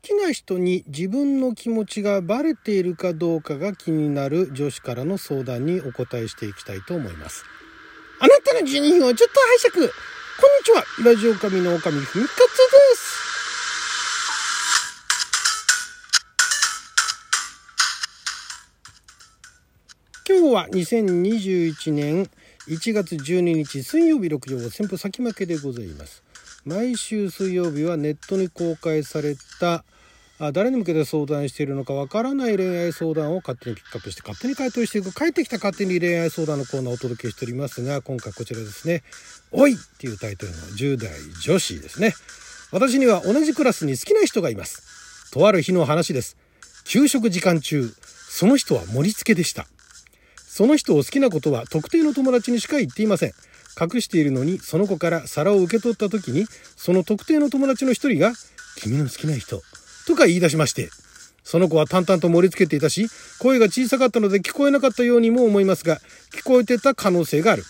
きな人に自分の気持ちがバレているかどうかが気になる女子からの相談にお答えしていきたいと思います。あなたの12分をちょっと拝借。こんにちは。ラジオ神の狼ふみかつです。今日は2021年1月12日水曜日6時を先歩先負けでございます。毎週水曜日はネットに公開されたあ誰に向けて相談しているのかわからない恋愛相談を勝手にピックアップして勝手に回答していく帰ってきた勝手に恋愛相談のコーナーをお届けしておりますが今回こちらですね「おい!」っていうタイトルの10代女子ですね。私には同じクラスに好きな人がいます。とある日の話です。給食時間中その人は盛り付けでした。その人を好きなことは特定の友達にしか言っていません。隠しているのにその子から皿を受け取った時にその特定の友達の一人が「君の好きな人」とか言い出しましてその子は淡々と盛り付けていたし声が小さかったので聞こえなかったようにも思いますが聞こえてた可能性がある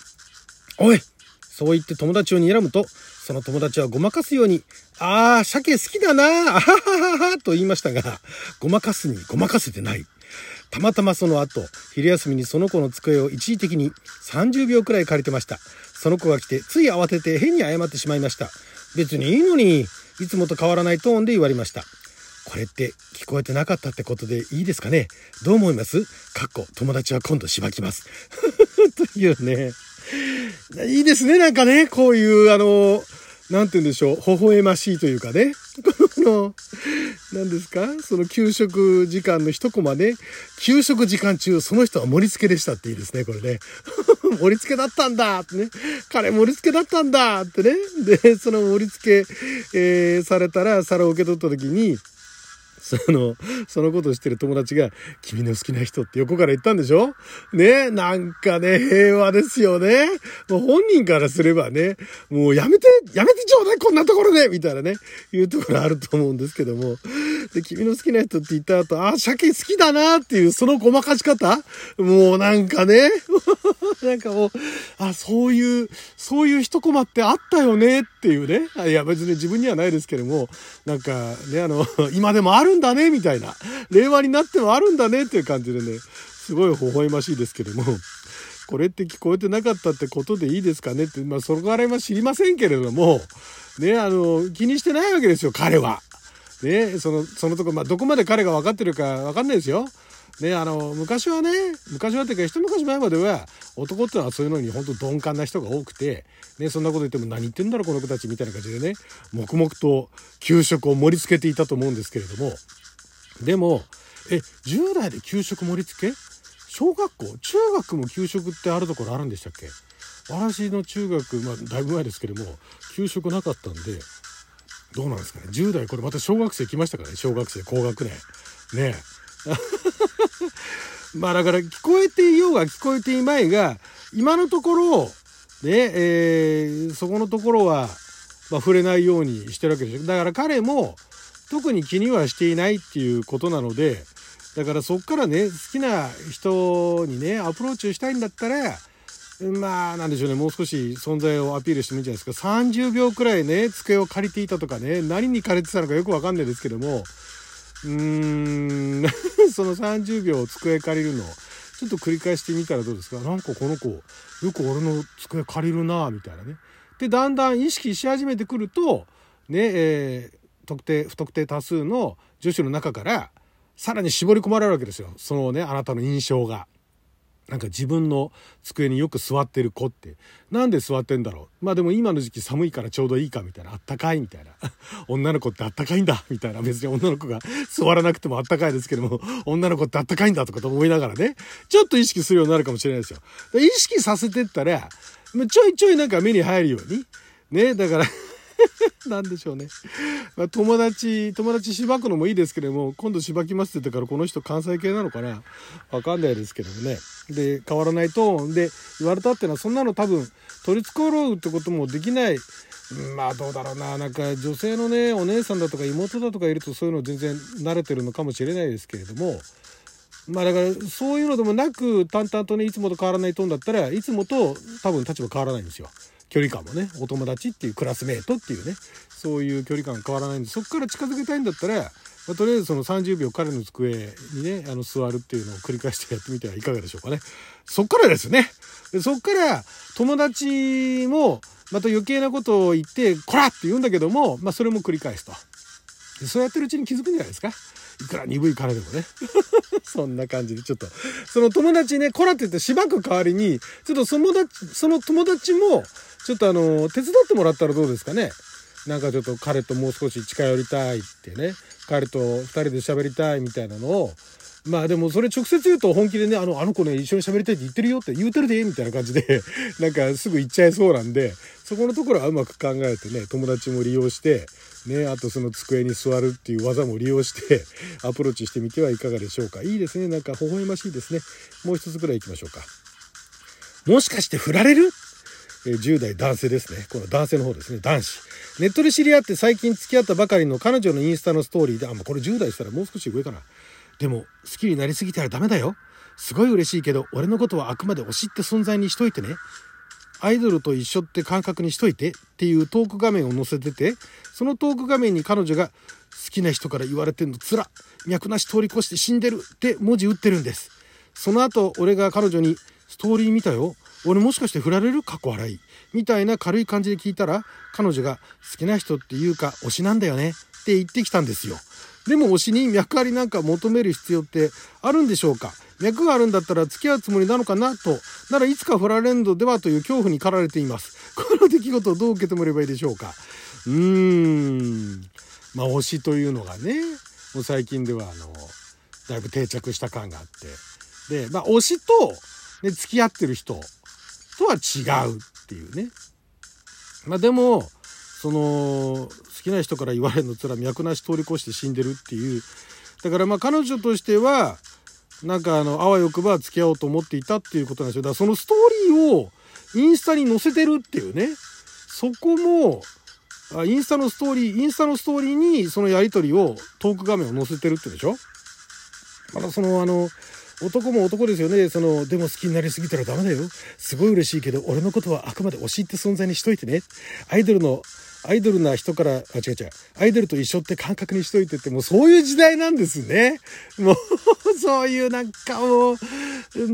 おい！そう言って友達を睨むとその友達はごまかすように「ああ鮭好きだなあはははは」と言いましたがごまかすにごまかせてないたまたまその後昼休みにその子の机を一時的に30秒くらい借りてました。その子が来てつい慌てて変に謝ってしまいました。別にいいのにいつもと変わらないトーンで言われました。これって聞こえてなかったってことでいいですかね？どう思います？かっこ友達は今度しばきます。というね。いいですねなんかね。こういうあのなんて言うんでしょう、微笑ましいというかね。この、何ですか？その給食時間の一コマね。給食時間中、その人は盛り付けでしたっていいですね、これね。盛り付けだったんだってね。彼盛り付けだったんだってね。で、その盛り付け、えー、されたら皿を受け取った時に、その、そのことをしてる友達が、君の好きな人って横から言ったんでしょ？ねなんかね、平和ですよね。もう本人からすればね、もうやめて、やめてちょうだい、こんなところでみたいなね、いうところあると思うんですけども。で、君の好きな人って言った後、あ、鮭好きだなっていう、そのごまかし方？もうなんかね、なんかもう、あ、そういう、そういう一コマってあったよねっていうね。いや、別に自分にはないですけども、なんかね、あの、今でもあるんだね、みたいな。令和になってもあるんだね、っていう感じでね、すごい微笑ましいですけども。これって聞こえてなかったってことでいいですかねって、まあ、そこから辺は知りませんけれども、ね、あの、気にしてないわけですよ、彼は。ね、その、そのとこ、まあ、どこまで彼が分かってるか分かんないですよ。ね、あの、昔はね、昔はっていうか、一昔前までは、男ってのはそういうのに本当鈍感な人が多くて、ね、そんなこと言っても何言ってんだろ、この子たちみたいな感じでね、黙々と給食を盛り付けていたと思うんですけれども、でも、え、10代で給食盛り付け？小学校？中学も給食ってあるところあるんでしたっけ？私の中学、まあ、だいぶ前ですけども、給食なかったんで、どうなんですかね。10代、これまた小学生来ましたからね。小学生、高学年。ね まあだから聞こえていようが聞こえていまいが、今のところ、ね、えー、そこのところは、まあ、触れないようにしてるわけですよ。だから彼も特に気にはしていないっていうことなので、だからそっからね、好きな人にね、アプローチをしたいんだったら、まあ、なんでしょうね、もう少し存在をアピールしてもいいんじゃないですか。30秒くらいね、机を借りていたとかね、何に借りてたのかよくわかんないですけども、うーん、その30秒机借りるの、ちょっと繰り返してみたらどうですか？なんかこの子、よく俺の机借りるなみたいなね。で、だんだん意識し始めてくると、ね、えー、特定、不特定多数の女子の中から、さらに絞り込まれるわけですよ。そのね、あなたの印象が。なんか自分の机によく座ってる子って、なんで座ってんだろうまあでも今の時期寒いからちょうどいいかみたいな、あったかいみたいな。女の子ってあったかいんだみたいな。別に女の子が座らなくてもあったかいですけども、女の子ってあったかいんだとかと思いながらね、ちょっと意識するようになるかもしれないですよ。意識させてったら、ちょいちょいなんか目に入るように。ね、だから なんでしょうね。まあ、友達、友達しばくのもいいですけども、今度しばきますって言ったからこの人関西系なのかな？わかんないですけどもね。で、変わらないトーンで言われたっていうのは、そんなの多分取り繕うってこともできない。まあどうだろうな。なんか女性のね、お姉さんだとか妹だとかいるとそういうの全然慣れてるのかもしれないですけれども、まあだからそういうのでもなく淡々とねいつもと変わらないトーンだったらいつもと多分立場変わらないんですよ。距離感もねお友達っていうクラスメートっていうねそういう距離感変わらないんでそこから近づけたいんだったらまあ、とりあえずその30秒彼の机にねあの座るっていうのを繰り返してやってみてはいかがでしょうかね。そっからですね。でそっから友達もまた余計なことを言って「こら!」って言うんだけども、まあ、それも繰り返すと。でそうやってるうちに気づくんじゃないですか。いくら鈍い彼でもね。そんな感じでちょっと。その友達ね「こら!」って言ってしばく代わりにちょっとそのその友達もちょっとあの手伝ってもらったらどうですかね。なんかちょっと彼ともう少し近寄りたいってね。彼と2人で喋りたいみたいなのを。まあでもそれ直接言うと本気でね、あの、あの子ね、一緒に喋りたいって言ってるよって言うてるで、みたいな感じで、なんかすぐ言っちゃいそうなんで、そこのところはうまく考えてね、友達も利用して、ね、あとその机に座るっていう技も利用して アプローチしてみてはいかがでしょうか。いいですね。なんか微笑ましいですね。もう一つぐらい行きましょうか。もしかして振られる？え10代男性ですね。この男性の方ですね。男子。ネットで知り合って最近付き合ったばかりの彼女のインスタのストーリーで、あ、もうこれ10代したらもう少し上かな。でも、好きになりすぎたらダメだよ。すごい嬉しいけど、俺のことはあくまで推しって存在にしといてね。アイドルと一緒って感覚にしといてっていうトーク画面を載せてて、そのトーク画面に彼女が好きな人から言われてんのつら、脈なし通り越して死んでるって文字打ってるんです。その後、俺が彼女にストーリー見たよ。俺もしかして振られる？過去笑い。みたいな軽い感じで聞いたら、彼女が好きな人っていうか推しなんだよねって言ってきたんですよ。でも推しに脈ありなんか求める必要ってあるんでしょうか？脈があるんだったら付き合うつもりなのかなと、ならいつか振られんのではという恐怖に駆られています。この出来事をどう受け止めればいいでしょうか？うーん。まあ推しというのがね、もう最近ではあの、だいぶ定着した感があって。で、まあ推しと、ね、付き合ってる人とは違うっていうね。まあでも、その、好きな人から言われるのつら脈なし通り越して死んでるっていう。だからまあ彼女としては、なんかあの、あわよくば付き合おうと思っていたっていうことなんですよ。だからそのストーリーをインスタに載せてるっていうね。そこも、インスタのストーリー、インスタのストーリーにそのやりとりを、トーク画面を載せてるってでしょまだそのあの、男も男ですよね。その、でも好きになりすぎたらダメだよ。すごい嬉しいけど、俺のことはあくまで推しって存在にしといてね。アイドルの、アイドルな人から、あ、違う違う。アイドルと一緒って感覚にしといてって、もうそういう時代なんですね。もう、そういうなんかもう、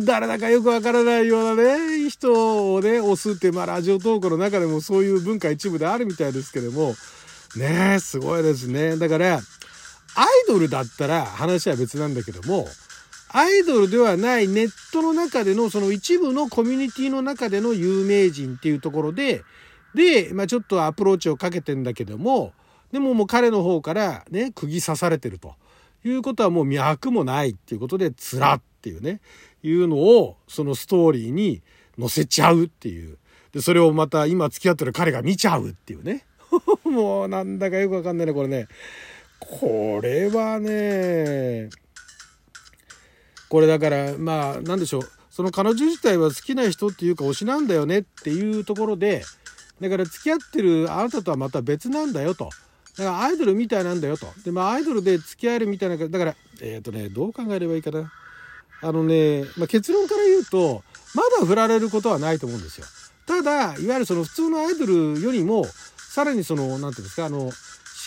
誰だかよくわからないようなね、人をね、押すって、まあラジオトークの中でもそういう文化一部であるみたいですけども、ねすごいですね。だから、アイドルだったら話は別なんだけども、アイドルではないネットの中でのその一部のコミュニティの中での有名人っていうところで、で、まあちょっとアプローチをかけてんだけども、でももう彼の方からね、釘刺されてるということはもう脈もないっていうことで、つらっていうね、いうのをそのストーリーに載せちゃうっていう。で、それをまた今付き合ってる彼が見ちゃうっていうね。もうなんだかよくわかんないね、これね。これはね、これだからまあ何でしょうその彼女自体は好きな人っていうか推しなんだよねっていうところでだから付き合ってるあなたとはまた別なんだよと。だからアイドルみたいなんだよと。で、まあアイドルで付き合えるみたいな、だから、えっ、ー、とね、どう考えればいいかな。あのね、まあ、結論から言うと、まだ振られることはないと思うんですよ。ただ、いわゆるその普通のアイドルよりも、さらにその、なんていうんですか、あの、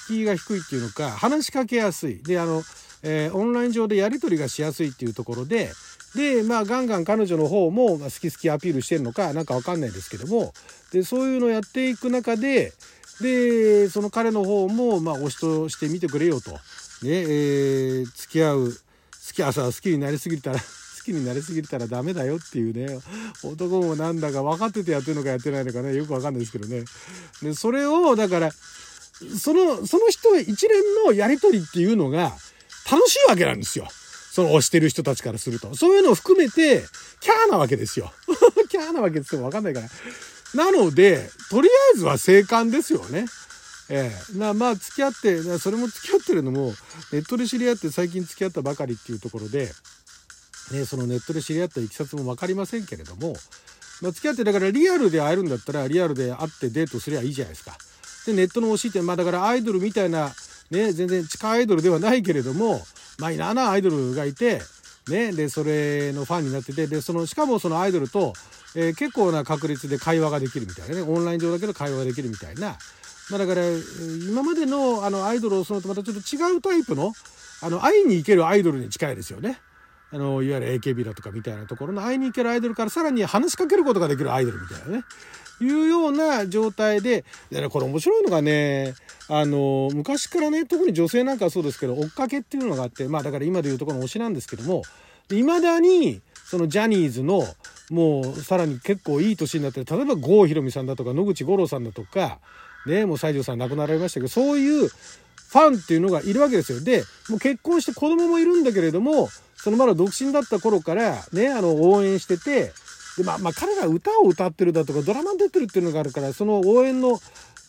敷居が低いっていうのか、話しかけやすい。で、あの、えー、オンライン上でやり取りがしやすいっていうところで、で、まあ、ガンガン彼女の方も好き好きアピールしてるのか、なんかわかんないですけども、で、そういうのをやっていく中で、で、その彼の方も、まあ、推しとして見てくれよと。ね、えー、付き合う、好き、朝好きになりすぎたら、好きになりすぎたらダメだよっていうね、男もなんだか分かっててやってるのかやってないのかね、よくわかんないですけどね。で、それを、だから、その、その人一連のやりとりっていうのが、楽しいわけなんですよ。その推してる人たちからすると。そういうのを含めて、キャーなわけですよ。キャーなわけですよ。わかんないから。なので、とりあえずは生還ですよね。ええなまあ付き合ってそれも付き合ってるのもネットで知り合って最近付き合ったばかりっていうところで、ね、そのネットで知り合ったいきさつも分かりませんけれども、まあ、付き合ってだからリアルで会えるんだったらリアルで会ってデートすりゃいいじゃないですか。でネットの推しってまあだからアイドルみたいなね、全然地下アイドルではないけれども、マイナーなアイドルがいて、ね、で、それのファンになってて、で、その、しかもそのアイドルと、えー、結構な確率で会話ができるみたいなね、オンライン上だけど会話ができるみたいな、まあだから、今までのあのアイドルをそのとまたちょっと違うタイプの、あの、会いに行けるアイドルに近いですよね。あの、いわゆる AKB だとかみたいなところの会いに行けるアイドルからさらに話しかけることができるアイドルみたいなね。いうような状態で、でね、これ面白いのがね、あの、昔からね、特に女性なんかはそうですけど、追っかけっていうのがあって、まあだから今でいうところの推しなんですけども、未だに、そのジャニーズの、もうさらに結構いい年になって例えば郷ひろみさんだとか野口五郎さんだとかねもう西条さん亡くなられましたけどそういうファンっていうのがいるわけですよ。でもう結婚して子供もいるんだけれどもそのまだ独身だった頃からねあの応援しててでまあまあ彼ら歌を歌ってるだとかドラマに出てるっていうのがあるからその応援の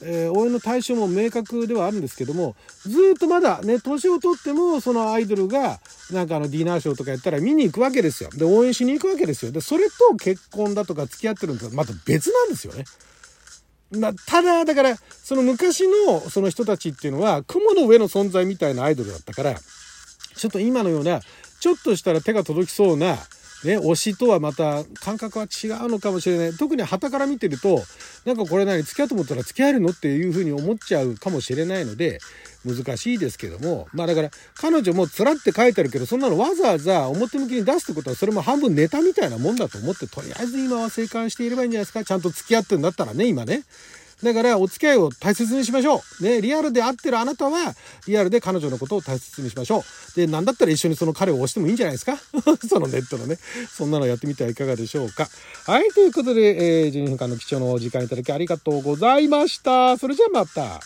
えー、応援の対象も明確ではあるんですけどもずっとまだね年を取ってもそのアイドルがなんかあのディナーショーとかやったら見に行くわけですよ。で応援しに行くわけですよ。でそれと結婚だとか付き合ってるんですまた別なんですよね。まあ、ただだからその昔のその人たちっていうのは雲の上の存在みたいなアイドルだったからちょっと今のようなちょっとしたら手が届きそうなね、推しとはまた感覚は違うのかもしれない。特に旗から見てると、なんかこれ何付き合うと思ったら付き合えるのっていうふうに思っちゃうかもしれないので、難しいですけども、まあだから彼女もつらって書いてあるけど、そんなのわざわざ表向きに出すってことは、それも半分ネタみたいなもんだと思って、とりあえず今は生還していればいいんじゃないですか。ちゃんと付き合ってるんだったらね、今ね。だからお付き合いを大切にしましょう。ね、リアルで会ってるあなたは、リアルで彼女のことを大切にしましょう。で、なんだったら一緒にその彼を押してもいいんじゃないですか？そのネットのね。そんなのやってみてはいかがでしょうか。はい、ということで、えー、12分間の貴重なお時間いただきありがとうございました。それじゃあまた。